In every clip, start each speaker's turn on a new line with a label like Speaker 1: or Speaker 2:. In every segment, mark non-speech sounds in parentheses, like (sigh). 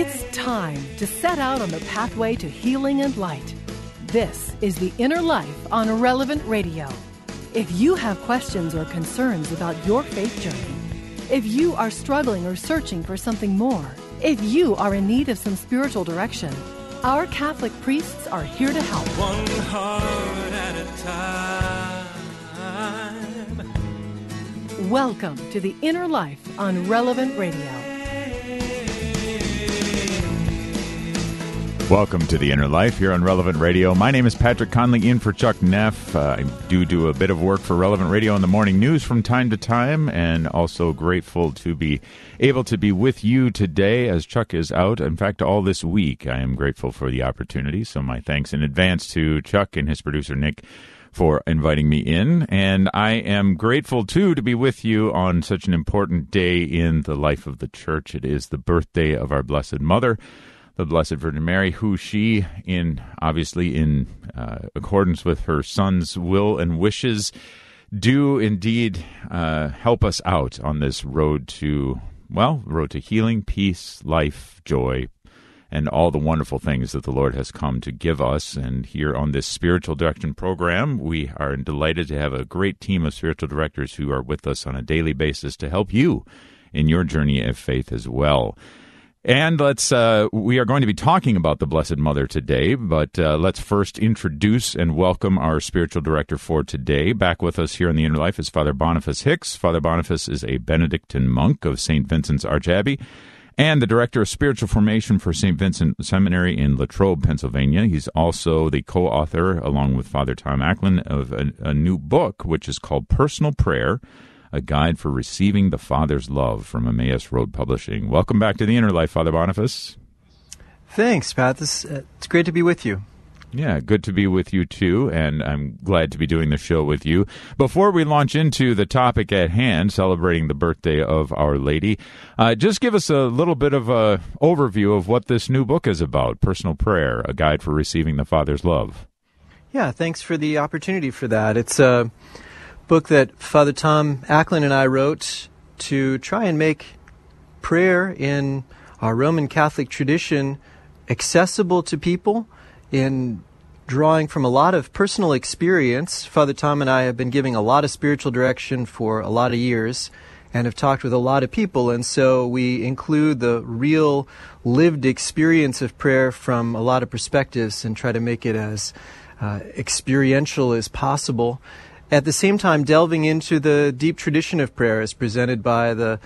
Speaker 1: It's time to set out on the pathway to healing and light. This is The Inner Life on Relevant Radio. If you have questions or concerns about your faith journey, if you are struggling or searching for something more, if you are in need of some spiritual direction, our Catholic priests are here to help.
Speaker 2: One heart at a time.
Speaker 1: Welcome to The Inner Life on Relevant Radio.
Speaker 3: Welcome to the Inner Life here on Relevant Radio. My name is Patrick Conley, in for Chuck Neff. Uh, I do do a bit of work for Relevant Radio in the morning news from time to time, and also grateful to be able to be with you today as Chuck is out. In fact, all this week, I am grateful for the opportunity. So, my thanks in advance to Chuck and his producer Nick for inviting me in. And I am grateful too to be with you on such an important day in the life of the church. It is the birthday of our Blessed Mother the Blessed Virgin Mary, who she, in obviously in uh, accordance with her Son's will and wishes, do indeed uh, help us out on this road to well, road to healing, peace, life, joy, and all the wonderful things that the Lord has come to give us. And here on this spiritual direction program, we are delighted to have a great team of spiritual directors who are with us on a daily basis to help you in your journey of faith as well. And let's, uh, we are going to be talking about the Blessed Mother today, but uh, let's first introduce and welcome our spiritual director for today. Back with us here in the Inner Life is Father Boniface Hicks. Father Boniface is a Benedictine monk of St. Vincent's Archabbey and the director of spiritual formation for St. Vincent Seminary in Latrobe, Pennsylvania. He's also the co author, along with Father Tom Acklin, of a, a new book, which is called Personal Prayer a guide for receiving the Father's love from Emmaus Road Publishing. Welcome back to the Inner Life, Father Boniface.
Speaker 4: Thanks, Pat. This, uh, it's great to be with you.
Speaker 3: Yeah, good to be with you too, and I'm glad to be doing the show with you. Before we launch into the topic at hand, celebrating the birthday of Our Lady, uh, just give us a little bit of a overview of what this new book is about: Personal Prayer, a guide for receiving the Father's love.
Speaker 4: Yeah, thanks for the opportunity for that. It's a uh, book that Father Tom Acklin and I wrote to try and make prayer in our Roman Catholic tradition accessible to people in drawing from a lot of personal experience. Father Tom and I have been giving a lot of spiritual direction for a lot of years and have talked with a lot of people. And so we include the real lived experience of prayer from a lot of perspectives and try to make it as uh, experiential as possible at the same time delving into the deep tradition of prayer as presented by the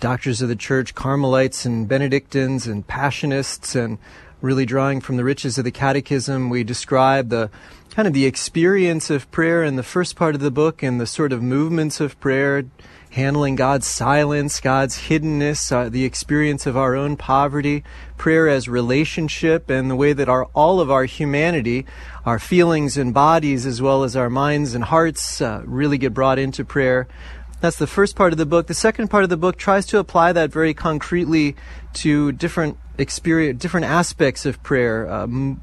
Speaker 4: doctors of the church, Carmelites and Benedictines and Passionists, and really drawing from the riches of the Catechism. We describe the kind of the experience of prayer in the first part of the book and the sort of movements of prayer handling God's silence, God's hiddenness, uh, the experience of our own poverty, prayer as relationship, and the way that our all of our humanity, our feelings and bodies, as well as our minds and hearts, uh, really get brought into prayer. That's the first part of the book. The second part of the book tries to apply that very concretely to different experience, different aspects of prayer. Um,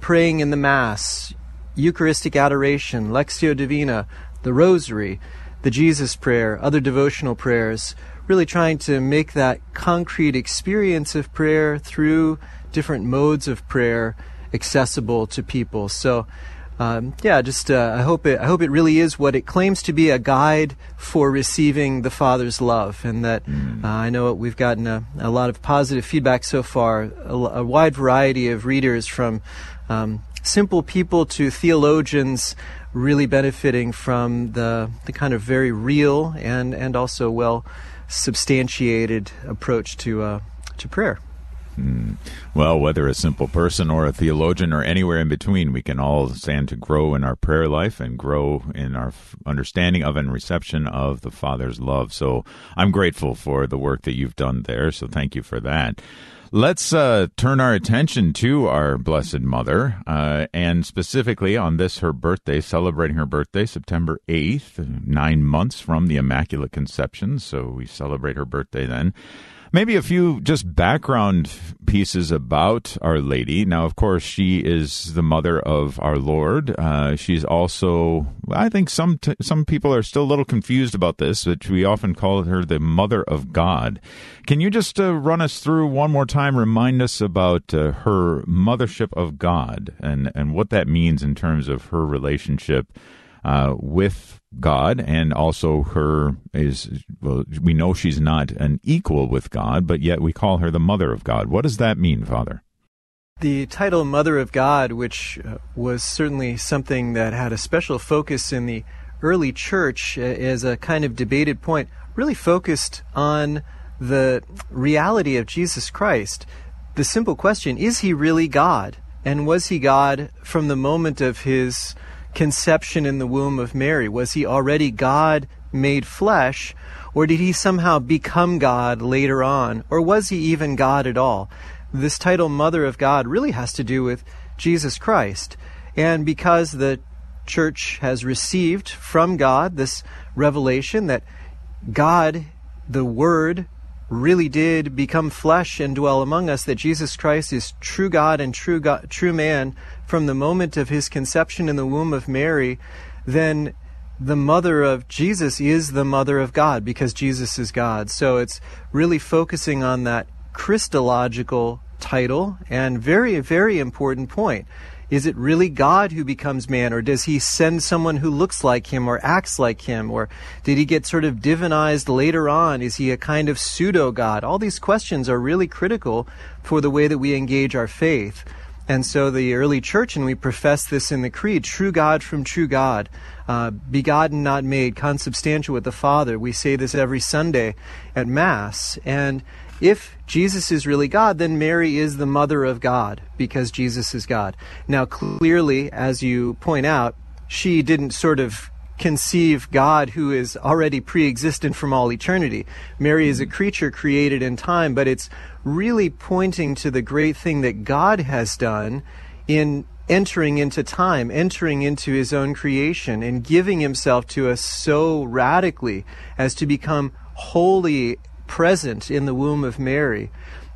Speaker 4: praying in the Mass, Eucharistic adoration, Lectio Divina, the Rosary the Jesus prayer, other devotional prayers, really trying to make that concrete experience of prayer through different modes of prayer accessible to people. So, um, yeah, just uh, I hope it I hope it really is what it claims to be a guide for receiving the Father's love, and that mm. uh, I know we've gotten a, a, lot of positive feedback so far, a, a wide variety of readers from um, simple people to theologians really benefiting from the, the kind of very real and, and also well substantiated approach to, uh, to prayer.
Speaker 3: Mm. Well, whether a simple person or a theologian or anywhere in between, we can all stand to grow in our prayer life and grow in our understanding of and reception of the Father's love. So I'm grateful for the work that you've done there. So thank you for that. Let's uh, turn our attention to our Blessed Mother, uh, and specifically on this, her birthday, celebrating her birthday, September 8th, nine months from the Immaculate Conception. So we celebrate her birthday then. Maybe a few just background pieces about Our Lady. Now, of course, she is the mother of our Lord. Uh, she's also, I think some t- some people are still a little confused about this, but we often call her the Mother of God. Can you just uh, run us through one more time, remind us about uh, her mothership of God and, and what that means in terms of her relationship uh, with God, and also her is, well, we know she's not an equal with God, but yet we call her the Mother of God. What does that mean, Father?
Speaker 4: The title Mother of God, which uh, was certainly something that had a special focus in the early church uh, as a kind of debated point, really focused on the reality of Jesus Christ. The simple question is he really God? And was he God from the moment of his conception in the womb of Mary? Was he already God made flesh, or did he somehow become God later on, or was he even God at all? This title, Mother of God, really has to do with Jesus Christ. And because the church has received from God this revelation that God, the Word, really did become flesh and dwell among us, that Jesus Christ is true God and true God, true man from the moment of his conception in the womb of Mary, then the mother of Jesus is the mother of God because Jesus is God. So it's really focusing on that Christological title and very, very important point. Is it really God who becomes man, or does he send someone who looks like him or acts like him, or did he get sort of divinized later on? Is he a kind of pseudo God? All these questions are really critical for the way that we engage our faith. And so the early church, and we profess this in the Creed true God from true God, uh, begotten, not made, consubstantial with the Father. We say this every Sunday at Mass. And if Jesus is really God, then Mary is the mother of God because Jesus is God. Now, clearly, as you point out, she didn't sort of conceive God who is already pre existent from all eternity. Mary is a creature created in time, but it's really pointing to the great thing that God has done in entering into time, entering into his own creation, and giving himself to us so radically as to become wholly present in the womb of Mary.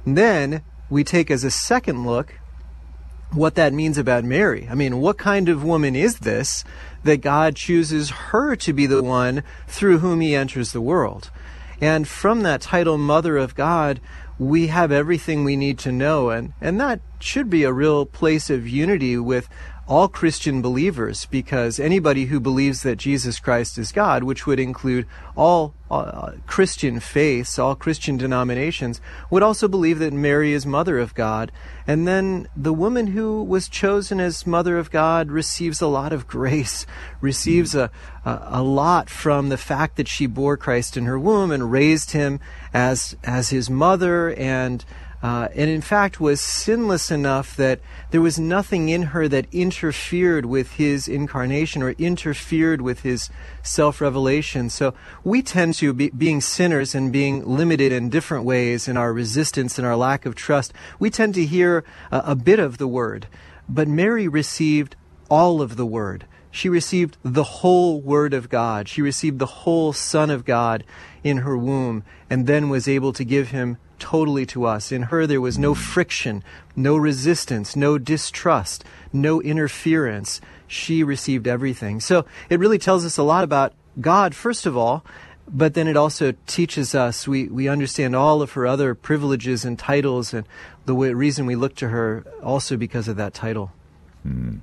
Speaker 4: And then we take as a second look what that means about Mary. I mean, what kind of woman is this that God chooses her to be the one through whom he enters the world? And from that title, Mother of God, we have everything we need to know. And, and that should be a real place of unity with all Christian believers because anybody who believes that Jesus Christ is God, which would include all uh, Christian faiths, all Christian denominations, would also believe that Mary is Mother of God. And then the woman who was chosen as Mother of God receives a lot of grace, (laughs) receives a, a, a lot from the fact that she bore Christ in her womb and raised him as, as his mother and uh, and in fact was sinless enough that there was nothing in her that interfered with his incarnation or interfered with his self revelation. So we tend to, be, being sinners and being limited in different ways in our resistance and our lack of trust, we tend to hear a, a bit of the word. But Mary received all of the word. She received the whole Word of God. She received the whole Son of God in her womb, and then was able to give him totally to us. In her, there was no friction, no resistance, no distrust, no interference. She received everything. So it really tells us a lot about God, first of all, but then it also teaches us, we, we understand all of her other privileges and titles and the way, reason we look to her also because of that title.
Speaker 3: Mm.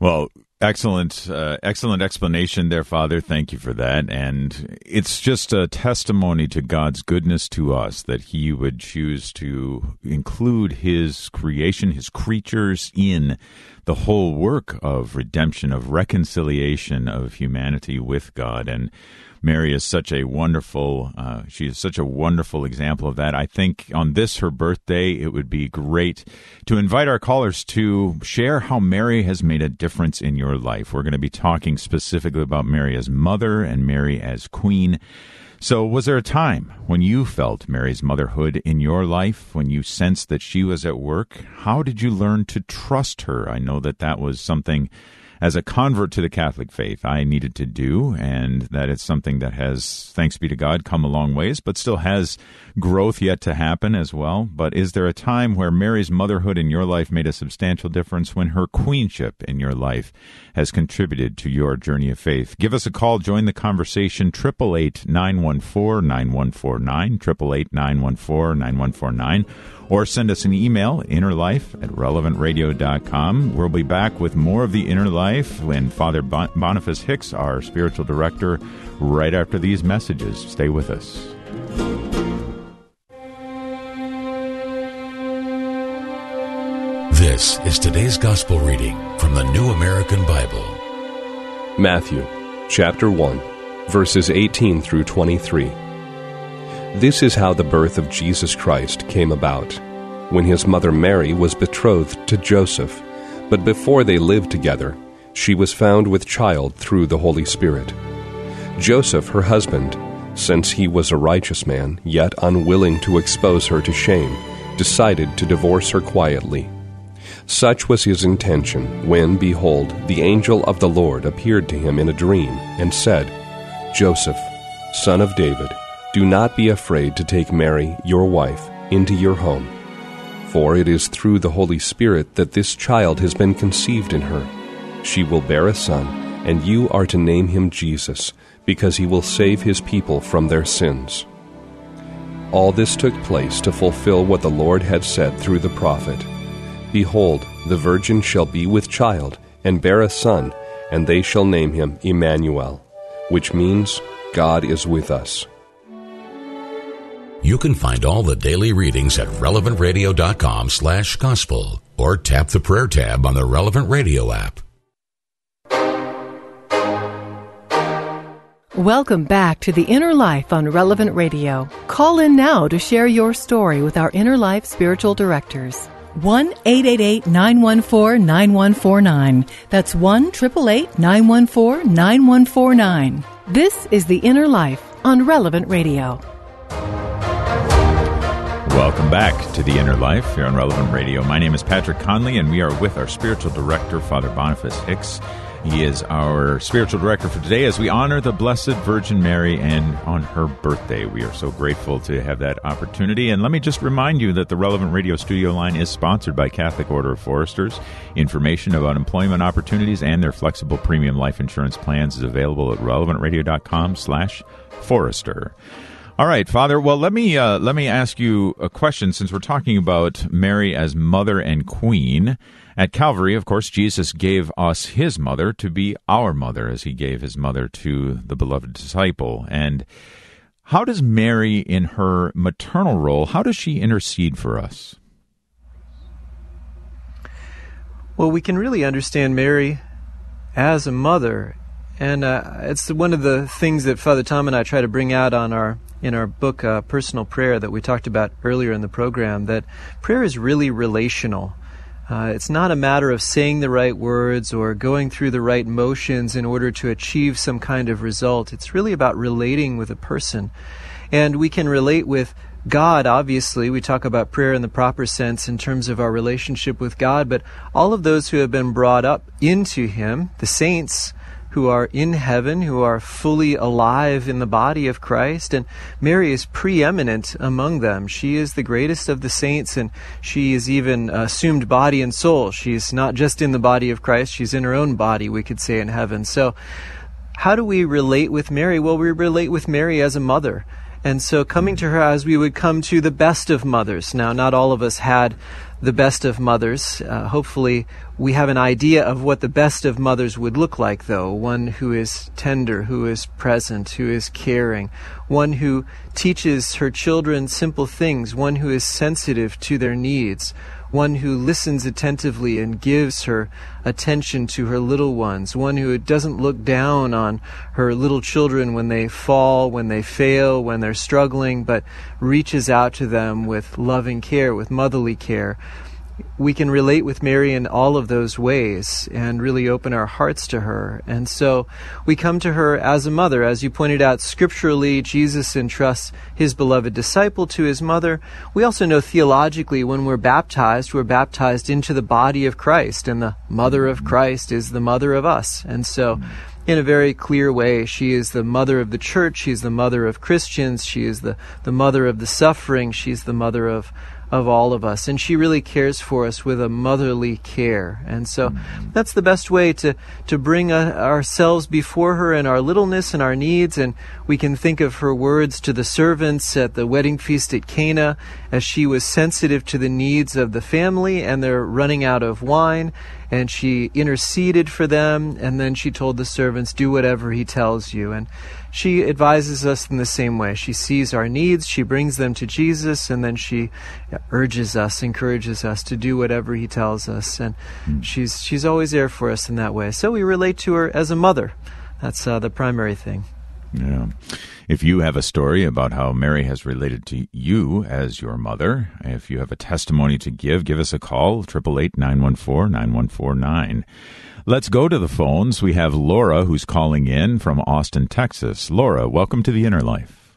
Speaker 3: Well, Excellent, uh, excellent explanation there, Father. Thank you for that. And it's just a testimony to God's goodness to us that He would choose to include His creation, His creatures in the whole work of redemption, of reconciliation of humanity with God. And Mary is such a wonderful, uh, she is such a wonderful example of that. I think on this, her birthday, it would be great to invite our callers to share how Mary has made a difference in your life. We're going to be talking specifically about Mary as mother and Mary as queen. So, was there a time when you felt Mary's motherhood in your life, when you sensed that she was at work? How did you learn to trust her? I know that that was something as a convert to the Catholic faith, I needed to do, and that it's something that has, thanks be to God, come a long ways, but still has growth yet to happen as well. But is there a time where Mary's motherhood in your life made a substantial difference when her queenship in your life has contributed to your journey of faith? Give us a call, join the conversation, 888 914 9149, 888 914 9149 or send us an email, innerlife at relevantradio.com. We'll be back with more of the inner life and Father Boniface Hicks, our spiritual director, right after these messages. Stay with us.
Speaker 5: This is today's gospel reading from the New American Bible.
Speaker 6: Matthew chapter 1, verses 18 through 23. This is how the birth of Jesus Christ came about. When his mother Mary was betrothed to Joseph, but before they lived together, she was found with child through the Holy Spirit. Joseph, her husband, since he was a righteous man, yet unwilling to expose her to shame, decided to divorce her quietly. Such was his intention when, behold, the angel of the Lord appeared to him in a dream and said, Joseph, son of David, do not be afraid to take Mary, your wife, into your home. For it is through the Holy Spirit that this child has been conceived in her. She will bear a son, and you are to name him Jesus, because he will save his people from their sins. All this took place to fulfill what the Lord had said through the prophet Behold, the virgin shall be with child, and bear a son, and they shall name him Emmanuel, which means God is with us.
Speaker 5: You can find all the daily readings at relevantradio.com slash gospel or tap the prayer tab on the Relevant Radio app.
Speaker 1: Welcome back to the Inner Life on Relevant Radio. Call in now to share your story with our Inner Life spiritual directors. 1 888 914 9149. That's 1 888 914 9149. This is The Inner Life on Relevant Radio.
Speaker 3: Welcome back to The Inner Life here on Relevant Radio. My name is Patrick Conley, and we are with our spiritual director, Father Boniface Hicks. He is our spiritual director for today as we honor the Blessed Virgin Mary and on her birthday. We are so grateful to have that opportunity. And let me just remind you that the Relevant Radio studio line is sponsored by Catholic Order of Foresters. Information about employment opportunities and their flexible premium life insurance plans is available at relevantradio.com slash forester. All right, Father. Well, let me uh, let me ask you a question. Since we're talking about Mary as mother and queen at Calvary, of course, Jesus gave us His mother to be our mother, as He gave His mother to the beloved disciple. And how does Mary, in her maternal role, how does she intercede for us?
Speaker 4: Well, we can really understand Mary as a mother and uh, it's one of the things that Father Tom and I try to bring out on our in our book, uh, Personal Prayer, that we talked about earlier in the program, that prayer is really relational. Uh, it's not a matter of saying the right words or going through the right motions in order to achieve some kind of result. It's really about relating with a person. And we can relate with God, obviously. We talk about prayer in the proper sense in terms of our relationship with God, but all of those who have been brought up into Him, the saints, who are in heaven, who are fully alive in the body of Christ. And Mary is preeminent among them. She is the greatest of the saints, and she is even assumed body and soul. She's not just in the body of Christ, she's in her own body, we could say, in heaven. So, how do we relate with Mary? Well, we relate with Mary as a mother. And so coming to her as we would come to the best of mothers. Now, not all of us had the best of mothers. Uh, hopefully, we have an idea of what the best of mothers would look like, though. One who is tender, who is present, who is caring, one who teaches her children simple things, one who is sensitive to their needs, one who listens attentively and gives her attention to her little ones, one who doesn't look down on her little children when they fall, when they fail, when they're struggling, but reaches out to them with loving care, with motherly care. We can relate with Mary in all of those ways and really open our hearts to her. And so we come to her as a mother. As you pointed out, scripturally, Jesus entrusts his beloved disciple to his mother. We also know theologically when we're baptized, we're baptized into the body of Christ, and the mother of Christ is the mother of us. And so in a very clear way. She is the mother of the church. She's the mother of Christians. She is the, the mother of the suffering. She's the mother of, of all of us. And she really cares for us with a motherly care. And so that's the best way to, to bring uh, ourselves before her in our littleness and our needs. And we can think of her words to the servants at the wedding feast at Cana as she was sensitive to the needs of the family and they're running out of wine and she interceded for them and then she told the servants do whatever he tells you and she advises us in the same way. She sees our needs she brings them to jesus and then she urges us encourages us to do whatever he tells us. And mm. she's she's always there for us in that way. So we relate to her as a mother. That's uh, the primary thing.
Speaker 3: Yeah. If you have a story about how Mary has related to you as your mother, if you have a testimony to give, give us a call, 888-914-9149. Let's go to the phones. We have Laura who's calling in from Austin, Texas. Laura, welcome to the Inner Life.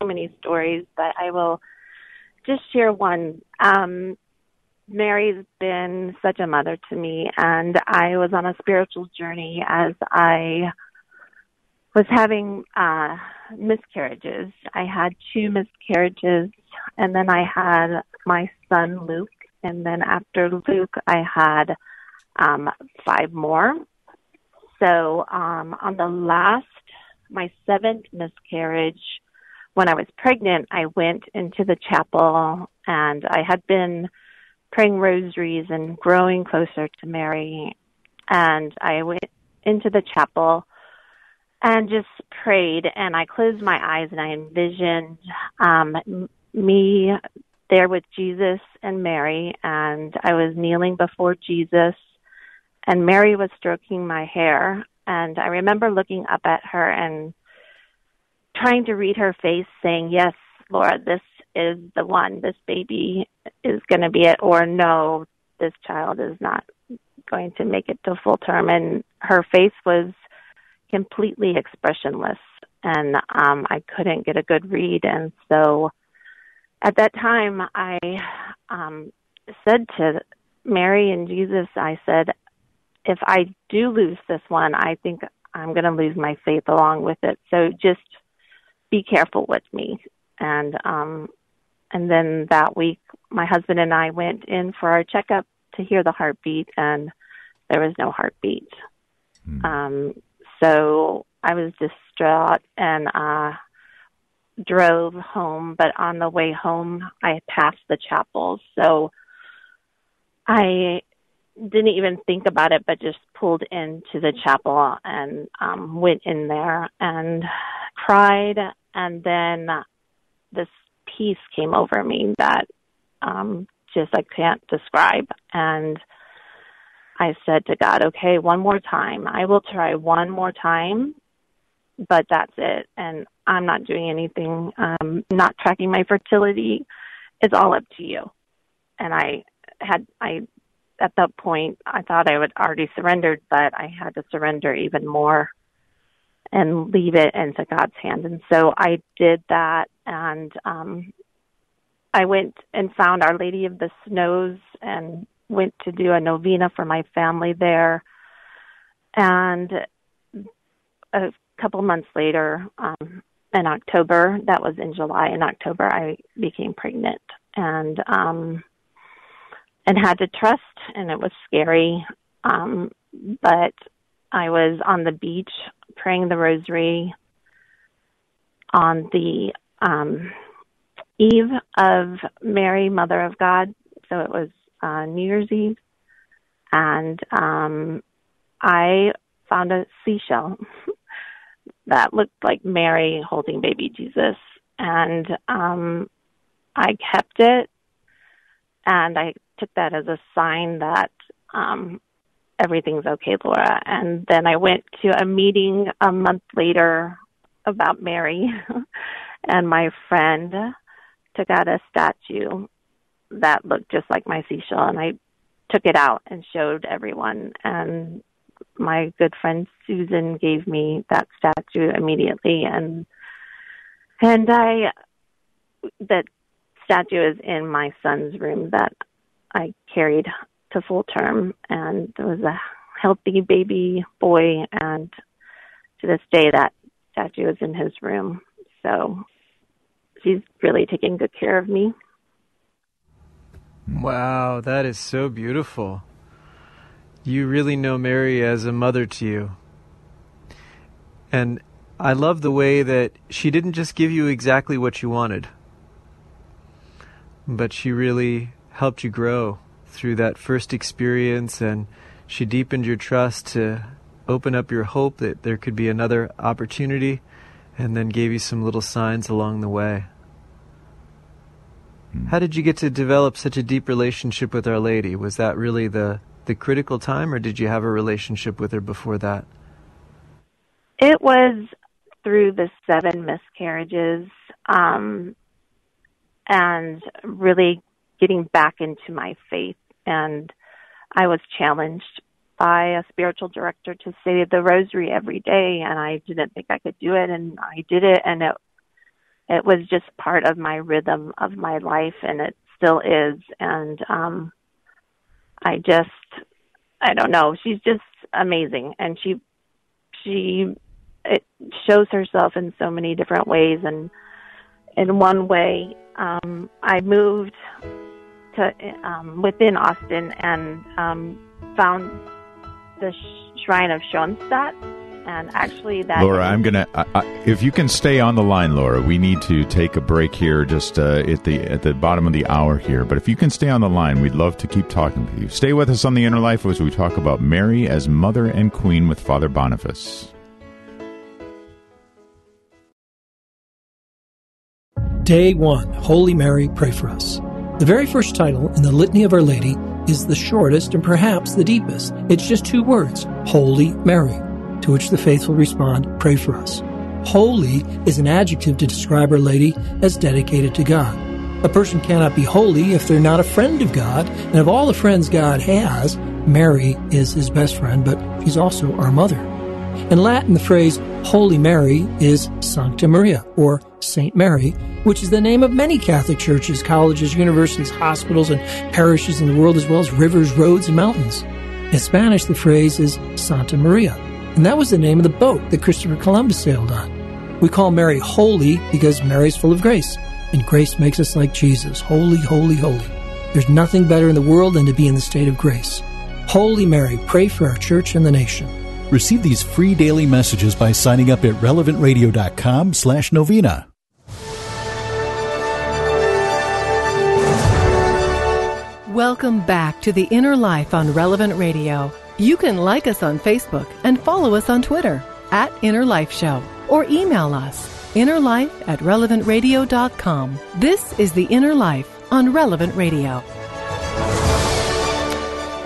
Speaker 7: So many stories, but I will just share one. Um, Mary's been such a mother to me, and I was on a spiritual journey as I was having uh, miscarriages. I had two miscarriages, and then I had my son Luke, and then after Luke, I had um, five more. So um, on the last, my seventh miscarriage, when I was pregnant, I went into the chapel, and I had been praying rosaries and growing closer to Mary. And I went into the chapel and just prayed and I closed my eyes and I envisioned um me there with Jesus and Mary and I was kneeling before Jesus and Mary was stroking my hair and I remember looking up at her and trying to read her face saying yes Laura, this is the one. This baby is going to be it or no this child is not going to make it to full term. And her face was completely expressionless and um I couldn't get a good read. And so at that time I um said to Mary and Jesus I said if I do lose this one I think I'm going to lose my faith along with it so just be careful with me and um and then that week my husband and I went in for our checkup to hear the heartbeat and there was no heartbeat mm. um so I was distraught and uh drove home, but on the way home I passed the chapel. So I didn't even think about it but just pulled into the chapel and um went in there and cried and then this peace came over me that um just I can't describe and I said to God, okay, one more time. I will try one more time, but that's it. And I'm not doing anything, um, not tracking my fertility. It's all up to you. And I had, I, at that point, I thought I would already surrendered, but I had to surrender even more and leave it into God's hand. And so I did that and, um, I went and found Our Lady of the Snows and went to do a novena for my family there. And a couple months later, um, in October, that was in July, in October, I became pregnant and, um, and had to trust and it was scary. Um, but I was on the beach praying the rosary on the, um, eve of Mary, Mother of God. So it was uh, New Year's Eve, and um, I found a seashell (laughs) that looked like Mary holding baby Jesus, and um, I kept it, and I took that as a sign that um, everything's okay, Laura. And then I went to a meeting a month later about Mary, (laughs) and my friend took out a statue that looked just like my seashell, and I took it out and showed everyone. And my good friend Susan gave me that statue immediately, and and I that statue is in my son's room that I carried to full term, and it was a healthy baby boy, and to this day that statue is in his room. So she's really taking good care of me.
Speaker 4: Wow, that is so beautiful. You really know Mary as a mother to you. And I love the way that she didn't just give you exactly what you wanted, but she really helped you grow through that first experience and she deepened your trust to open up your hope that there could be another opportunity and then gave you some little signs along the way. How did you get to develop such a deep relationship with Our Lady? Was that really the, the critical time, or did you have a relationship with her before that?
Speaker 7: It was through the seven miscarriages um, and really getting back into my faith. And I was challenged by a spiritual director to say the rosary every day, and I didn't think I could do it, and I did it, and it it was just part of my rhythm of my life and it still is. And um i just i don't know. She's just amazing and she she it shows herself in so many different ways. And in one way um i moved to um within austin and um found the shrine of schoenstatt and actually that
Speaker 3: Laura, I'm gonna. if you can stay on the line, Laura, we need to take a break here, just uh, at the at the bottom of the hour here. But if you can stay on the line, we'd love to keep talking with you. Stay with us on the Inner Life as we talk about Mary as Mother and Queen with Father Boniface.
Speaker 8: Day one, Holy Mary, pray for us. The very first title in the Litany of Our Lady is the shortest and perhaps the deepest. It's just two words, Holy Mary to which the faithful respond, Pray for us. Holy is an adjective to describe Our Lady as dedicated to God. A person cannot be holy if they're not a friend of God, and of all the friends God has, Mary is his best friend, but she's also our mother. In Latin, the phrase Holy Mary is Sancta Maria, or Saint Mary, which is the name of many Catholic churches, colleges, universities, hospitals, and parishes in the world, as well as rivers, roads, and mountains. In Spanish, the phrase is Santa Maria, and that was the name of the boat that Christopher Columbus sailed on. We call Mary holy because Mary is full of grace, and grace makes us like Jesus holy, holy, holy. There's nothing better in the world than to be in the state of grace. Holy Mary, pray for our church and the nation.
Speaker 9: Receive these free daily messages by signing up at relevantradio.com slash novena.
Speaker 1: Welcome back to the Inner Life on Relevant Radio. You can like us on Facebook and follow us on Twitter at Inner Life Show or email us innerlife at relevantradio.com. This is the Inner Life on Relevant Radio.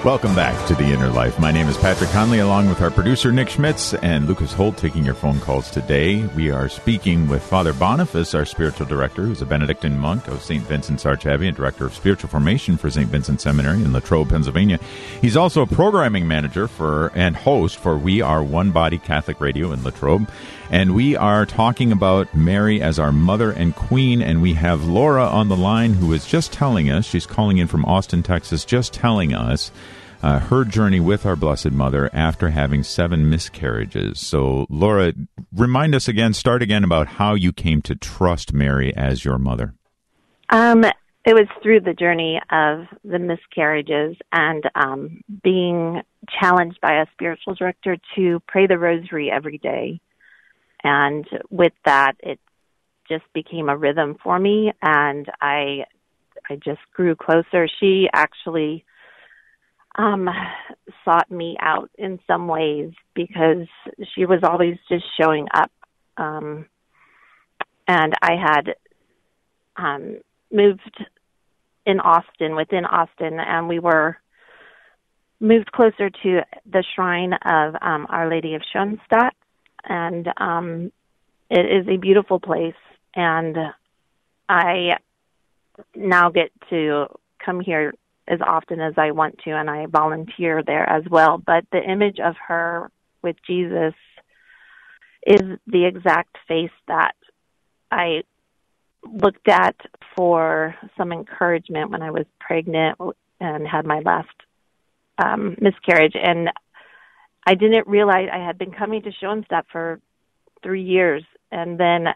Speaker 3: Welcome back to the Inner Life. My name is Patrick Conley, along with our producer Nick Schmitz and Lucas Holt, taking your phone calls today. We are speaking with Father Boniface, our spiritual director, who's a Benedictine monk of St. Vincent's Archabbey and director of spiritual formation for St. Vincent Seminary in Latrobe, Pennsylvania. He's also a programming manager for and host for We Are One Body Catholic Radio in Latrobe. And we are talking about Mary as our mother and queen. And we have Laura on the line who is just telling us, she's calling in from Austin, Texas, just telling us uh, her journey with our Blessed Mother after having seven miscarriages. So, Laura, remind us again, start again about how you came to trust Mary as your mother.
Speaker 7: Um, it was through the journey of the miscarriages and um, being challenged by a spiritual director to pray the rosary every day. And with that, it just became a rhythm for me, and I, I just grew closer. She actually um sought me out in some ways because she was always just showing up um and I had um moved in Austin within Austin and we were moved closer to the shrine of um Our Lady of Schoenstatt and um it is a beautiful place and I now get to come here as often as I want to, and I volunteer there as well. But the image of her with Jesus is the exact face that I looked at for some encouragement when I was pregnant and had my last um, miscarriage. And I didn't realize I had been coming to Schoenstatt for three years. And then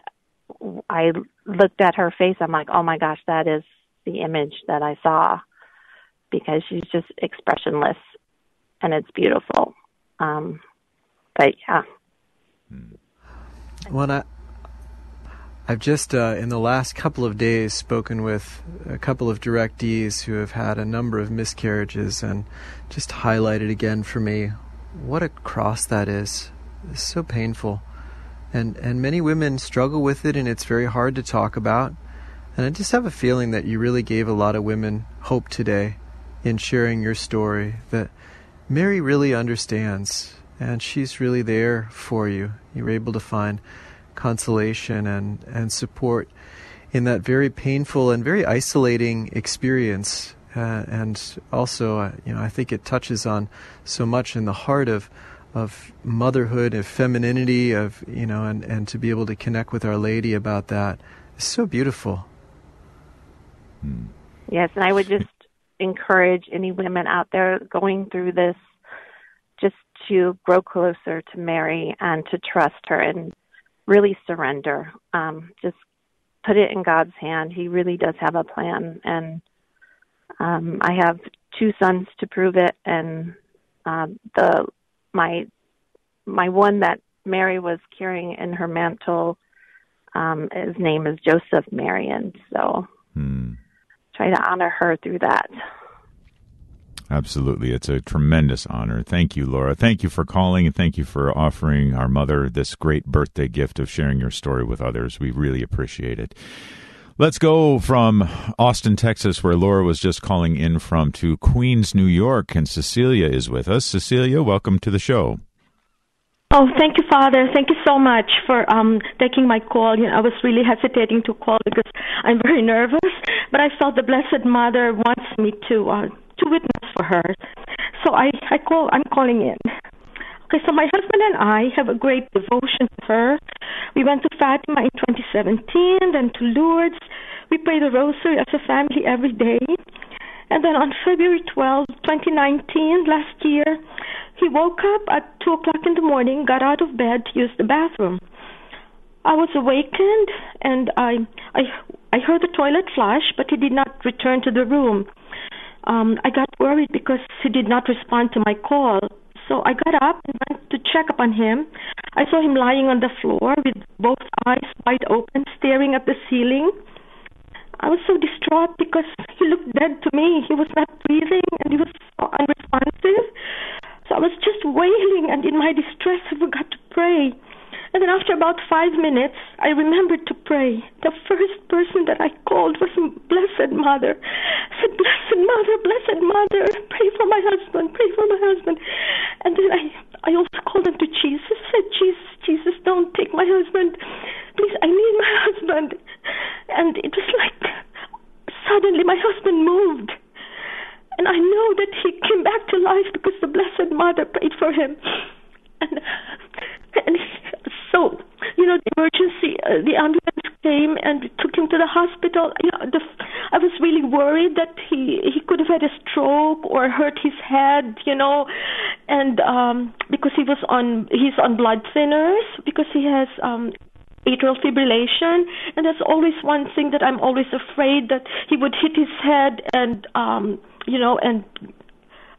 Speaker 7: I looked at her face. I'm like, oh my gosh, that is the image that I saw because she's just expressionless and it's beautiful. Um, but yeah.
Speaker 4: Well, I, I've just uh, in the last couple of days spoken with a couple of directees who have had a number of miscarriages and just highlighted again for me what a cross that is. It's so painful. And and many women struggle with it and it's very hard to talk about. And I just have a feeling that you really gave a lot of women hope today in sharing your story that Mary really understands and she's really there for you. You're able to find consolation and, and support in that very painful and very isolating experience. Uh, and also, uh, you know, I think it touches on so much in the heart of of motherhood, of femininity, of you know, and, and to be able to connect with Our Lady about that is so beautiful.
Speaker 7: Yes, and I would just encourage any women out there going through this just to grow closer to Mary and to trust her and really surrender. Um, just put it in God's hand. He really does have a plan, and um, I have two sons to prove it. And um, the my my one that Mary was carrying in her mantle, um, his name is Joseph Marion. So
Speaker 3: Hmm.
Speaker 7: Try to honor her through that.
Speaker 3: Absolutely. It's a tremendous honor. Thank you, Laura. Thank you for calling and thank you for offering our mother this great birthday gift of sharing your story with others. We really appreciate it. Let's go from Austin, Texas, where Laura was just calling in from, to Queens, New York, and Cecilia is with us. Cecilia, welcome to the show.
Speaker 10: Oh, thank you, Father. Thank you so much for um, taking my call. You know, I was really hesitating to call because I'm (laughs) very nervous, but I felt the Blessed Mother wants me to uh, to witness for her. So I I call. I'm calling in. Okay, so my husband and I have a great devotion to her. We went to Fatima in 2017, then to Lourdes. We pray the Rosary as a family every day. And then on February 12, 2019, last year, he woke up at 2 o'clock in the morning, got out of bed to use the bathroom. I was awakened and I, I, I heard the toilet flush, but he did not return to the room. Um, I got worried because he did not respond to my call. So I got up and went to check up on him. I saw him lying on the floor with both eyes wide open, staring at the ceiling. I was so distraught because he looked dead to me. He was not breathing and he was so unresponsive. So I was just wailing, and in my distress, I forgot to pray. And then after about five minutes, I remembered to pray. The first person that I called was Blessed Mother. I said, Blessed Mother, Blessed Mother, pray for my husband, pray for my husband. And then I, I also called him to Jesus, I said, Jesus, Jesus, don't take my husband. Please, I need my (laughs) husband. And it was like, suddenly my husband moved. And I know that he came back to life because the Blessed Mother prayed for him. And, and so, you know, the emergency, uh, the ambulance came and took him to the hospital. You know, the, I was really worried that he he could have had a stroke or hurt his head, you know, and um, because he was on he's on blood thinners because he has um, atrial fibrillation and that's always one thing that I'm always afraid that he would hit his head and um you know and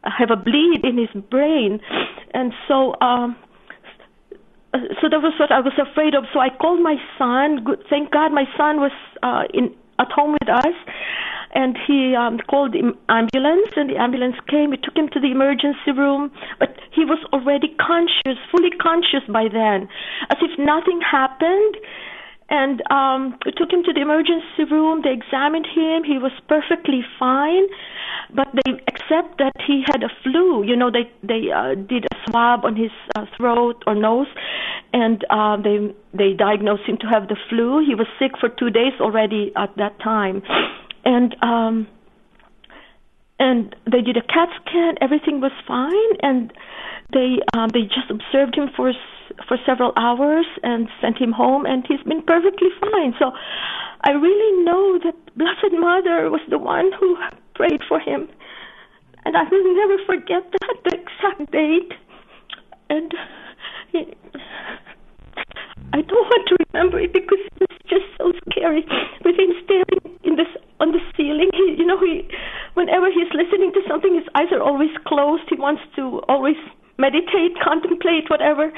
Speaker 10: have a bleed in his brain. And so um so that was what I was afraid of. So I called my son. Thank God my son was uh in at home with us and he um, called the ambulance and the ambulance came we took him to the emergency room but he was already conscious fully conscious by then as if nothing happened and um we took him to the emergency room they examined him he was perfectly fine but they accept that he had a flu you know they they uh, did a swab on his uh, throat or nose and uh, they they diagnosed him to have the flu he was sick for 2 days already at that time and um and they did a CAT scan. Everything was fine, and they um, they just observed him for for several hours and sent him home, and he's been perfectly fine. So I really know that Blessed Mother was the one who prayed for him, and I will never forget that the exact date. And he, I don't want to remember it because it was just so scary with him staring in this on the ceiling. He, you know, he whenever he's listening to something, his eyes are always closed. He wants to always meditate, contemplate, whatever.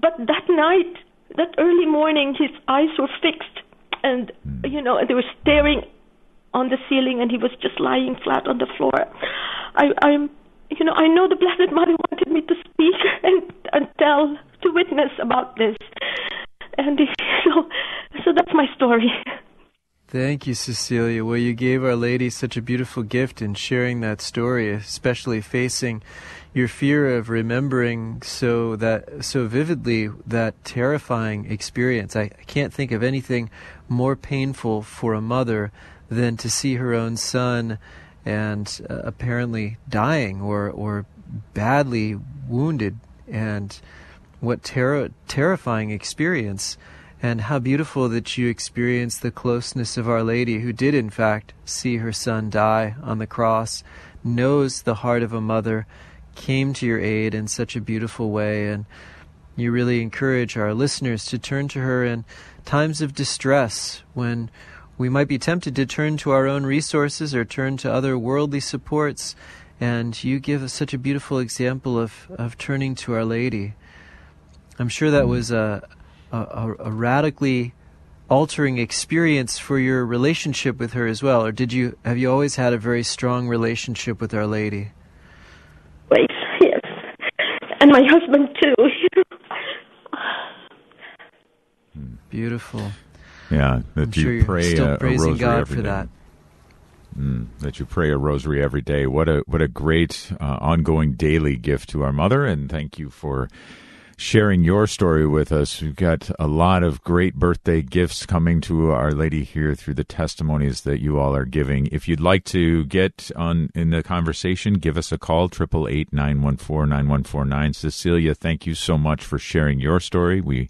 Speaker 10: But that night, that early morning, his eyes were fixed, and hmm. you know, they were staring on the ceiling, and he was just lying flat on the floor. I, I'm, you know, I know the Blessed Mother wanted me to speak (laughs) and, and tell, to witness about this, and (laughs) so, so that's my story.
Speaker 4: Thank you, Cecilia. Well, you gave Our Lady such a beautiful gift in sharing that story, especially facing your fear of remembering so that so vividly that terrifying experience. I, I can't think of anything more painful for a mother than to see her own son and uh, apparently dying or or badly wounded and what ter- terrifying experience and how beautiful that you experienced the closeness of Our Lady, who did, in fact, see her son die on the cross, knows the heart of a mother, came to your aid in such a beautiful way. And you really encourage our listeners to turn to her in times of distress when we might be tempted to turn to our own resources or turn to other worldly supports. And you give us such a beautiful example of, of turning to Our Lady. I'm sure that was a a, a, radically altering experience for your relationship with her as well, or did you have you always had a very strong relationship with Our Lady?
Speaker 10: Right. Yes, and my husband too. (laughs)
Speaker 4: Beautiful.
Speaker 3: Yeah, that
Speaker 4: I'm
Speaker 3: you
Speaker 4: sure
Speaker 3: pray a, a rosary
Speaker 4: God
Speaker 3: every
Speaker 4: for
Speaker 3: day.
Speaker 4: that.
Speaker 3: Mm, that you pray a rosary every day. What a what a great uh, ongoing daily gift to our mother, and thank you for sharing your story with us. We've got a lot of great birthday gifts coming to Our Lady here through the testimonies that you all are giving. If you'd like to get on in the conversation, give us a call, 888-914-9149. Cecilia, thank you so much for sharing your story. We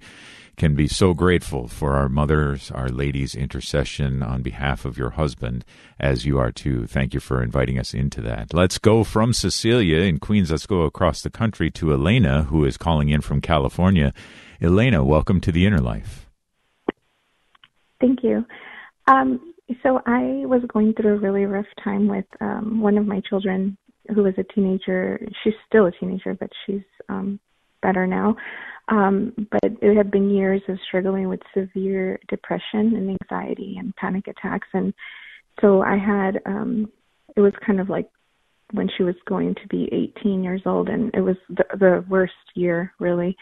Speaker 3: can be so grateful for our mother's, Our Lady's intercession on behalf of your husband, as you are too. Thank you for inviting us into that. Let's go from Cecilia in Queens. Let's go across the country to Elena, who is calling in from California. Elena, welcome to the Inner Life.
Speaker 11: Thank you. Um, so I was going through a really rough time with um, one of my children who was a teenager. She's still a teenager, but she's um, better now. Um, but it had been years of struggling with severe depression and anxiety and panic attacks. And so I had, um, it was kind of like when she was going to be 18 years old, and it was the, the worst year, really.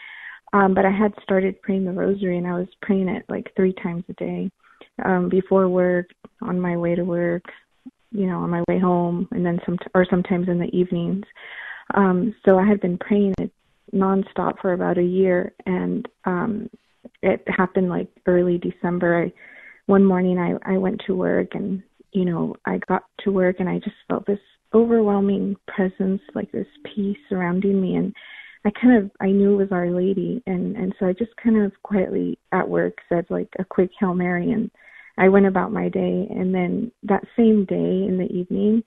Speaker 11: Um, but I had started praying the rosary, and I was praying it like three times a day um, before work, on my way to work, you know, on my way home, and then some, or sometimes in the evenings. Um, so I had been praying it nonstop for about a year, and um, it happened like early December. I, one morning, I I went to work, and you know, I got to work, and I just felt this overwhelming presence, like this peace surrounding me, and I kind of I knew it was Our Lady, and and so I just kind of quietly at work said like a quick Hail Mary, and I went about my day, and then that same day in the evening.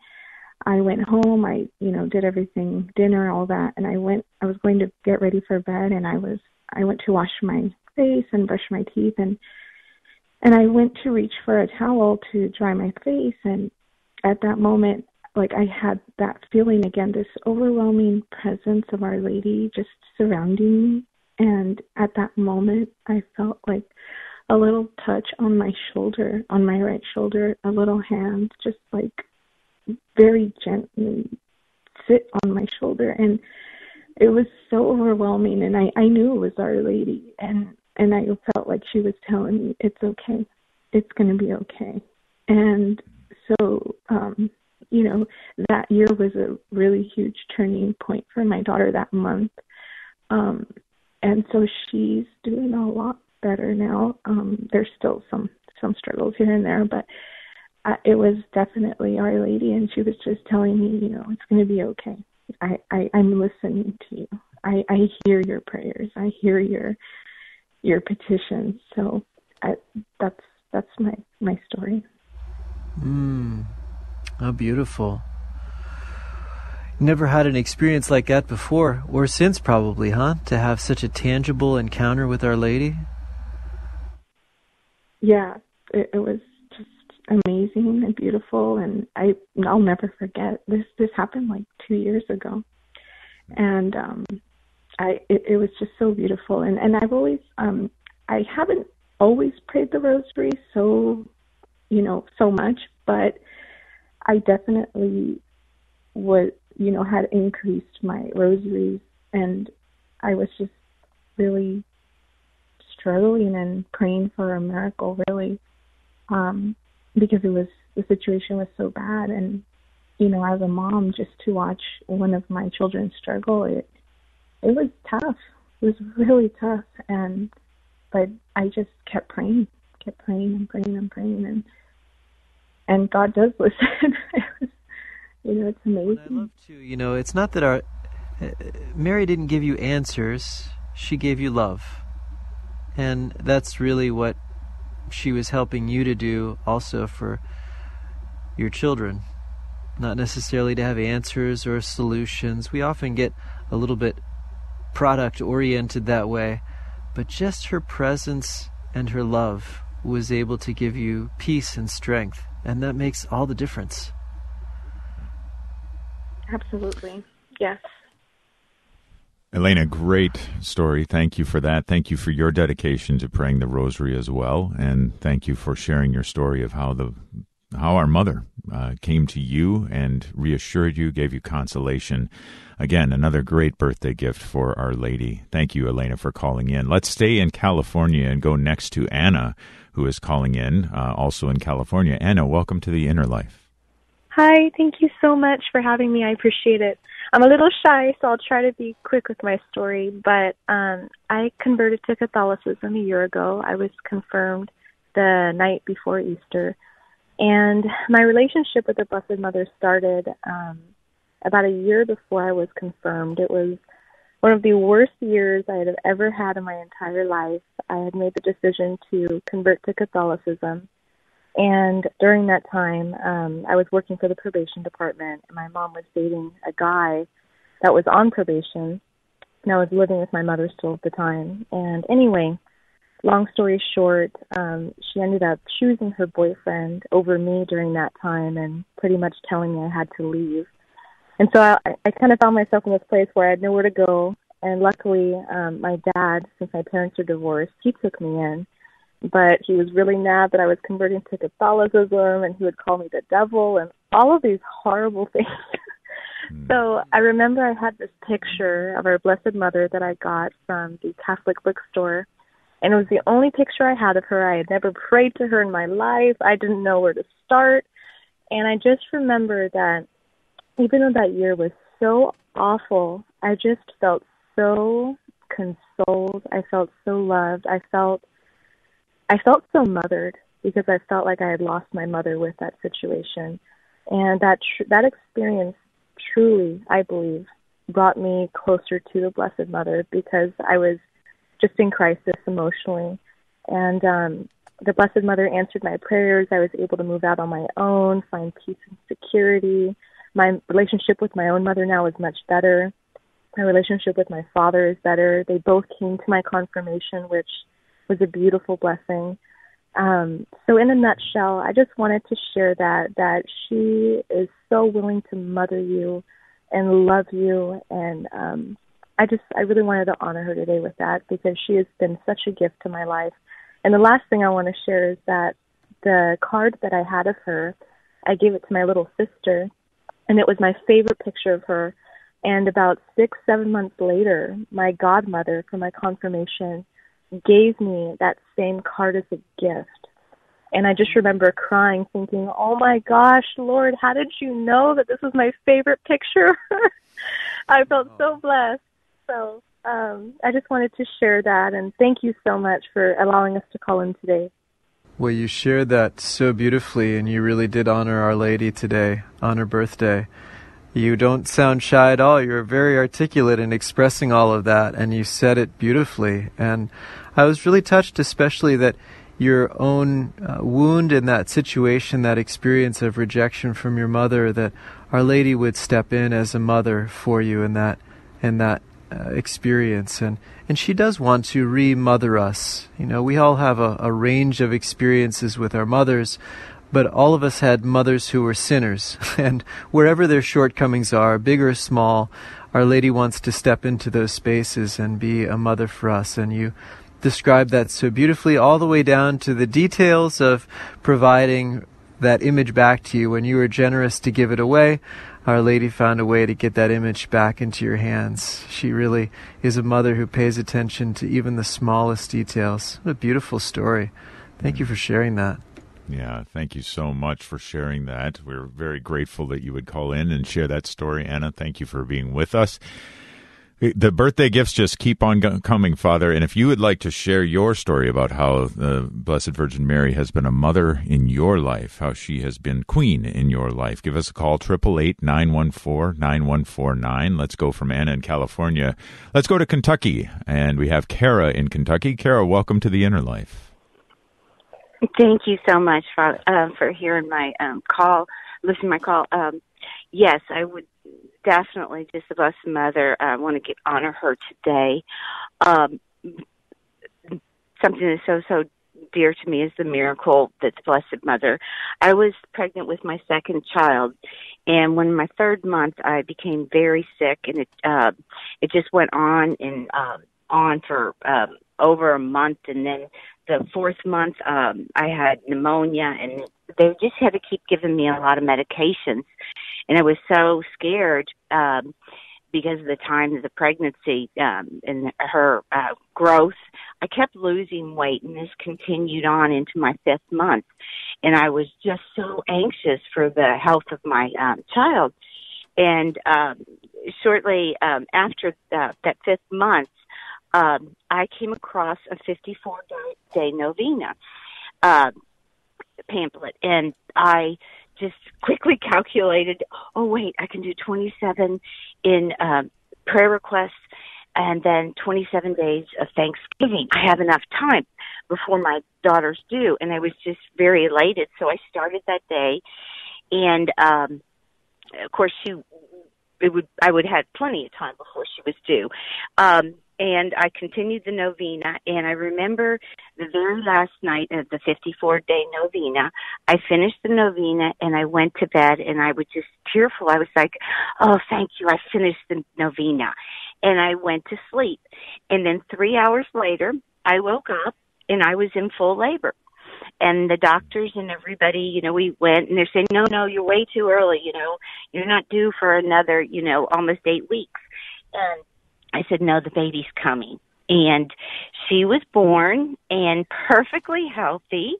Speaker 11: I went home, I, you know, did everything, dinner, all that, and I went I was going to get ready for bed and I was I went to wash my face and brush my teeth and and I went to reach for a towel to dry my face and at that moment like I had that feeling again, this overwhelming presence of Our Lady just surrounding me. And at that moment I felt like a little touch on my shoulder, on my right shoulder, a little hand just like very gently sit on my shoulder and it was so overwhelming and I, I knew it was Our Lady and and I felt like she was telling me it's okay. It's gonna be okay. And so um, you know, that year was a really huge turning point for my daughter that month. Um and so she's doing a lot better now. Um there's still some some struggles here and there, but I, it was definitely Our Lady, and she was just telling me, you know, it's going to be okay. I, I I'm listening to you. I I hear your prayers. I hear your your petitions. So I, that's that's my my story.
Speaker 4: Mm. How beautiful. Never had an experience like that before, or since probably, huh? To have such a tangible encounter with Our Lady?
Speaker 11: Yeah, it, it was amazing and beautiful, and I I'll never forget. This. This happened like two years ago, and um, I it, it was just so beautiful, and and I've always um I haven't always prayed the Rosary so you know so much, but I definitely was you know had increased my rosaries, and I was just really struggling and praying for a miracle really. Um because it was the situation was so bad. And you know as a mom just to watch one of my children struggle it it was tough. It was really tough. And but i just kept praying kept praying and praying and praying. And and god does (laughs) listen. Was, you know it's amazing
Speaker 4: I love to you know it's not that our uh, mary didn't give you answers. She gave you love. And that's really what she was helping you to do also for your children. Not necessarily to have answers or solutions. We often get a little bit product oriented that way, but just her presence and her love was able to give you peace and strength, and that makes all the difference.
Speaker 11: absolutely yes
Speaker 3: Elena, great story. Thank you for that. Thank you for your dedication to praying the rosary as well, and thank you for sharing your story of how the how our mother uh, came to you and reassured you, gave you consolation. Again, another great birthday gift for Our Lady. Thank you, Elena, for calling in. Let's stay in California and go next to Anna, who is calling in, uh, also in California. Anna, welcome to the Inner Life.
Speaker 12: Hi, thank you so much for having me. I appreciate it. I'm a little shy, so I'll try to be quick with my story. But um, I converted to Catholicism a year ago. I was confirmed the night before Easter. And my relationship with the Blessed Mother started um, about a year before I was confirmed. It was one of the worst years I had ever had in my entire life. I had made the decision to convert to Catholicism. And during that time, um, I was working for the probation department, and my mom was dating a guy that was on probation, and I was living with my mother still at the time. And anyway, long story short, um, she ended up choosing her boyfriend over me during that time, and pretty much telling me I had to leave. And so I, I kind of found myself in this place where I had nowhere to go. And luckily, um, my dad, since my parents are divorced, he took me in but he was really mad that I was converting to Catholicism and he would call me the devil and all of these horrible (laughs) things. Hmm. so I remember I had this picture of our Blessed Mother that I got from the Catholic bookstore. And it was the only picture I had of her. I had never prayed to her in my life. I didn't know where to start. And I just remember that even though that year was so awful, I just felt so consoled. I felt so loved. I felt I felt so mothered because I felt like I had lost my mother with that situation, and that tr- that experience truly, I believe, brought me closer to the Blessed Mother because I was just in crisis emotionally, and um, the Blessed Mother answered my prayers. I was able to move out on my own, find peace and security. My relationship with my own mother now is much better. My relationship with my father is better. They both came to my confirmation, which was a beautiful blessing. Um, so in a nutshell, I just wanted to share that that she is so willing to mother you and love you and um I just I really wanted to honor her today with that because she has been such a gift to my life. And the last thing I want to share is that the card that I had of her, I gave it to my little sister and it was my favorite picture of her. And about six, seven months later, my godmother for my confirmation gave me that same card as a gift. And I just remember crying, thinking, oh my gosh, Lord, how did you know that this was my favorite picture? (laughs) I felt so blessed. So um, I just wanted to share that. And thank you so much for allowing us to call in today.
Speaker 4: Well, you shared that so beautifully, and you really did honor Our Lady today on her birthday. You don't sound shy at all. You're very articulate in expressing all of that, and you said it beautifully. And I was really touched, especially that your own uh, wound in that situation, that experience of rejection from your mother, that Our Lady would step in as a mother for you in that in that uh, experience, and and she does want to re-mother us. You know, we all have a, a range of experiences with our mothers, but all of us had mothers who were sinners, (laughs) and wherever their shortcomings are, big or small, Our Lady wants to step into those spaces and be a mother for us, and you described that so beautifully, all the way down to the details of providing that image back to you when you were generous to give it away. Our Lady found a way to get that image back into your hands. She really is a mother who pays attention to even the smallest details. What a beautiful story. Thank you mm. for sharing that.
Speaker 3: Yeah, thank you so much for sharing that. We're very grateful that you would call in and share that story, Anna. Thank you for being with us. The birthday gifts just keep on coming, Father. And if you would like to share your story about how the Blessed Virgin Mary has been a mother in your life, how she has been queen in your life, give us a call, 888-914-9149. Let's go from Anna in California. Let's go to Kentucky. And we have Kara in Kentucky. Kara, welcome to the Inner Life.
Speaker 13: Thank you so much for uh, for hearing my um, call, listening my call. Um, yes, I would definitely just the Blessed Mother. I want to get honor her today. Um, something that's so so dear to me is the miracle that the Blessed Mother. I was pregnant with my second child, and when my third month, I became very sick, and it uh, it just went on and uh, on for um, over a month, and then the fourth month, um, I had pneumonia, and they just had to keep giving me a lot of medications and I was so scared um, because of the time of the pregnancy um, and her uh, growth. I kept losing weight, and this continued on into my fifth month, and I was just so anxious for the health of my um, child. And um, shortly um, after that, that fifth month, um, I came across a 54 day novena uh, pamphlet, and I just quickly (laughs) calculated, oh wait, I can do 27 in uh, prayer requests and then 27 days of Thanksgiving. I have enough time before my daughters do, and I was just very elated. So I started that day, and um, of course she, it would I would have plenty of time before she was due. Um, and I continued the novena. And I remember the very last night of the 54 day novena, I finished the novena and I went to bed and I was just tearful. I was like, oh, thank you. I finished the novena. And I went to sleep. And then three hours later, I woke up and I was in full labor. And the doctors and everybody, you know, we went and they're saying, no, no, you're way too early. You know, you're not due for another, you know, almost eight weeks. And I said, no, the baby's coming. And she was born and perfectly healthy.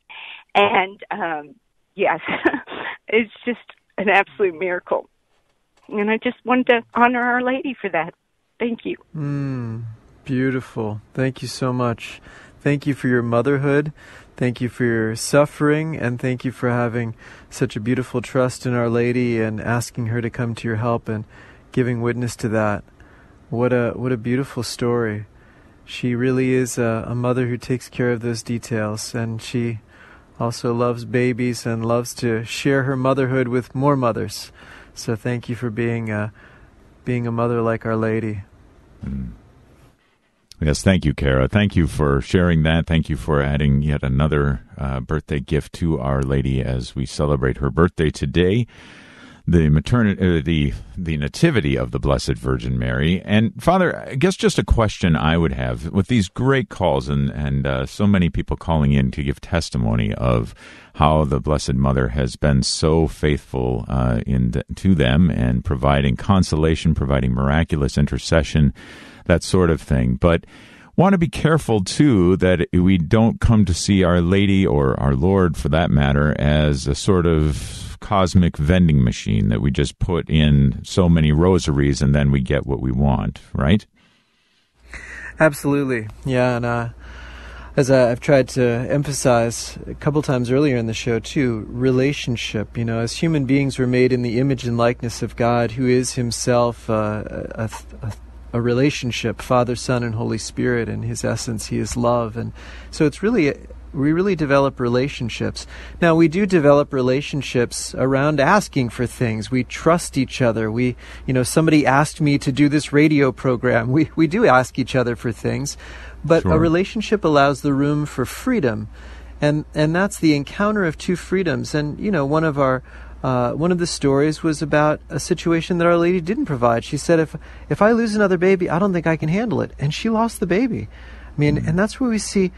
Speaker 13: And um, yes, (laughs) it's just an absolute miracle. And I just wanted to honor Our Lady for that. Thank you.
Speaker 4: Mm, beautiful. Thank you so much. Thank you for your motherhood. Thank you for your suffering. And thank you for having such a beautiful trust in Our Lady and asking her to come to your help and giving witness to that. What a what a beautiful story. She really is a, a mother who takes care of those details, and she also loves babies and loves to share her motherhood with more mothers. So thank you for being a, being a mother like Our Lady.
Speaker 3: Mm. Yes, thank you, Kara. Thank you for sharing that. Thank you for adding yet another uh, birthday gift to Our Lady as we celebrate her birthday today the maternity, uh, the the nativity of the Blessed Virgin Mary. And Father, I guess just a question I would have with these great calls and and uh, so many people calling in to give testimony of how the Blessed Mother has been so faithful uh, in the, to them and providing consolation, providing miraculous intercession, that sort of thing. But want to be careful too that we don't come to see Our Lady or our Lord, for that matter, as a sort of cosmic vending machine that we just put in so many rosaries and then we get what we want, right?
Speaker 4: Absolutely. Yeah, and uh, as I've tried to emphasize a couple times earlier in the show too, relationship. You know, as human beings, we're made in the image and likeness of God, who is Himself uh, a, a, a, relationship, Father, Son, and Holy Spirit. In His essence, He is love, and so it's really we really develop relationships. Now, we do develop relationships around asking for things. We trust each other. We, you know, somebody asked me to do this radio program. We, we do ask each other for things. But sure. a relationship allows the room for freedom. And, and that's the encounter of two freedoms. And, you know, one of our, uh, one of the stories was about a situation that Our Lady didn't provide. She said, if, if I lose another baby, I don't think I can handle it. And she lost the baby. I mean, mm-hmm. and that's where we see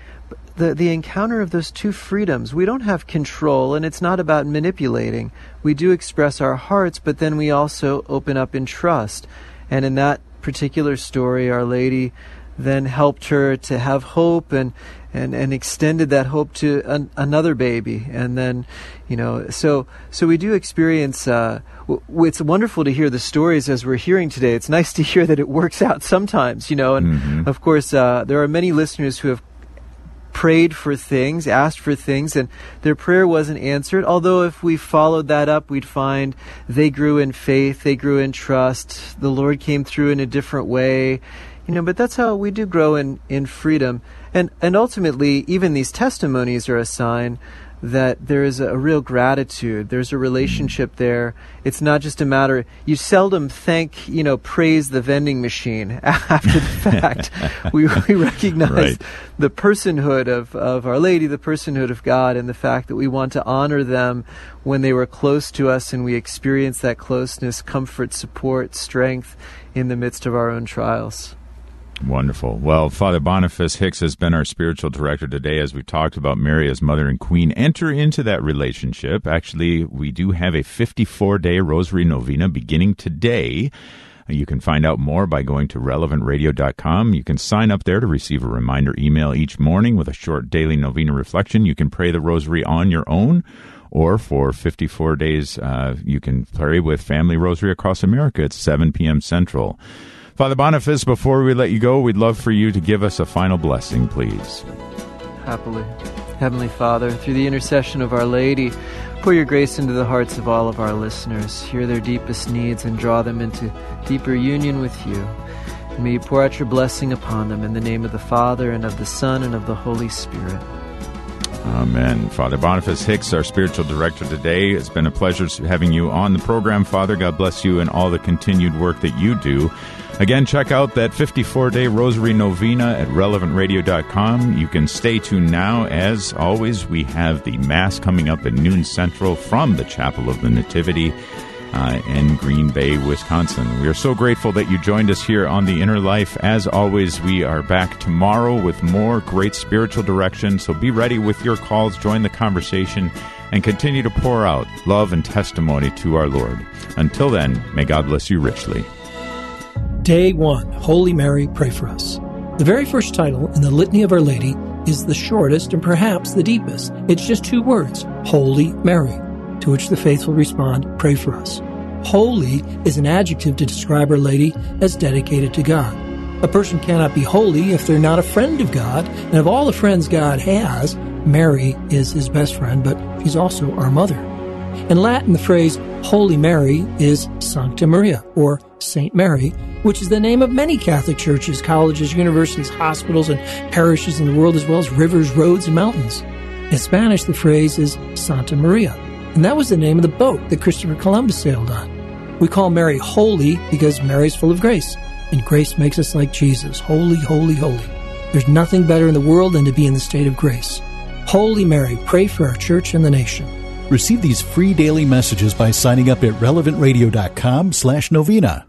Speaker 4: the, the encounter of those two freedoms. We don't have control, and it's not about manipulating. We do express our hearts, but then we also open up in trust. And in that particular story, Our Lady then helped her to have hope and and, and extended that hope to an, another baby and then you know so so we do experience uh, w- it's wonderful to hear the stories as we're hearing today it's nice to hear that it works out sometimes you know and mm-hmm. of course uh, there are many listeners who have prayed for things, asked for things, and their prayer wasn't answered. Although, if we followed that up, we'd find they grew in faith, they grew in trust, the Lord came through in a different way. You know, but that's how we do grow in, in freedom. And, and ultimately, even these testimonies are a sign that there is a, real gratitude. There's a relationship there. It's not just a matter. You seldom thank, you know, praise the vending machine (laughs) after the fact. (laughs) we, we recognize right. the personhood of, of Our Lady, the personhood of God, and the fact that we want to honor them when they were close to us and we experience that closeness, comfort, support, strength in the midst of our own trials.
Speaker 3: Wonderful. Well, Father Boniface Hicks has been our spiritual director today as we've talked about Mary as mother and queen. Enter into that relationship. Actually, we do have a 54 day rosary novena beginning today. You can find out more by going to relevantradio.com. You can sign up there to receive a reminder email each morning with a short daily novena reflection. You can pray the rosary on your own or for 54 days, uh, you can pray with Family Rosary across America at 7 p.m. Central. Father Boniface, before we let you go, we'd love for you to give us a final blessing, please.
Speaker 4: Happily. Heavenly Father, through the intercession of Our Lady, pour your grace into the hearts of all of our listeners. Hear their deepest needs and draw them into deeper union with you. And may you pour out your blessing upon them in the name of the Father, and of the Son, and of the Holy Spirit.
Speaker 3: Amen. Father Boniface Hicks, our spiritual director today. It's been a pleasure having you on the program, Father. God bless you and all the continued work that you do. Again, check out that 54 day Rosary Novena at relevantradio.com. You can stay tuned now. As always, we have the Mass coming up at noon central from the Chapel of the Nativity. Uh, in Green Bay, Wisconsin. We are so grateful that you joined us here on The Inner Life. As always, we are back tomorrow with more great spiritual direction. So be ready with your calls, join the conversation, and continue to pour out love and testimony to our Lord. Until then, may God bless you richly.
Speaker 8: Day 1 Holy Mary, pray for us. The very first title in the Litany of Our Lady is the shortest and perhaps the deepest. It's just two words Holy Mary, to which the faithful respond, Pray for us. Holy is an adjective to describe Our Lady as dedicated to God. A person cannot be holy if they're not a friend of God, and of all the friends God has, Mary is his best friend, but she's also our mother. In Latin, the phrase Holy Mary is Sancta Maria, or Saint Mary, which is the name of many Catholic churches, colleges, universities, hospitals, and parishes in the world, as well as rivers, roads, and mountains. In Spanish, the phrase is Santa Maria, and that was the name of the boat that Christopher Columbus sailed on. We call Mary holy because Mary is full of grace, and grace makes us like Jesus holy, holy, holy. There's nothing better in the world than to be in the state of grace. Holy Mary, pray for our church and the nation.
Speaker 9: Receive these free daily messages by signing up at relevantradio.com slash novena.